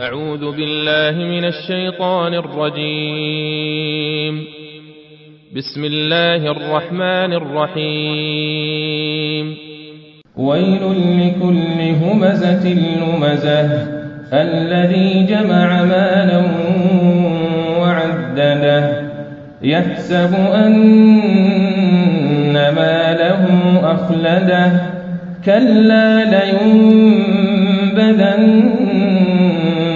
أعوذ بالله من الشيطان الرجيم. بسم الله الرحمن الرحيم. ويل لكل همزة لمزة الذي جمع مالا وعدده يحسب أن ماله أخلده. كلا لينبذن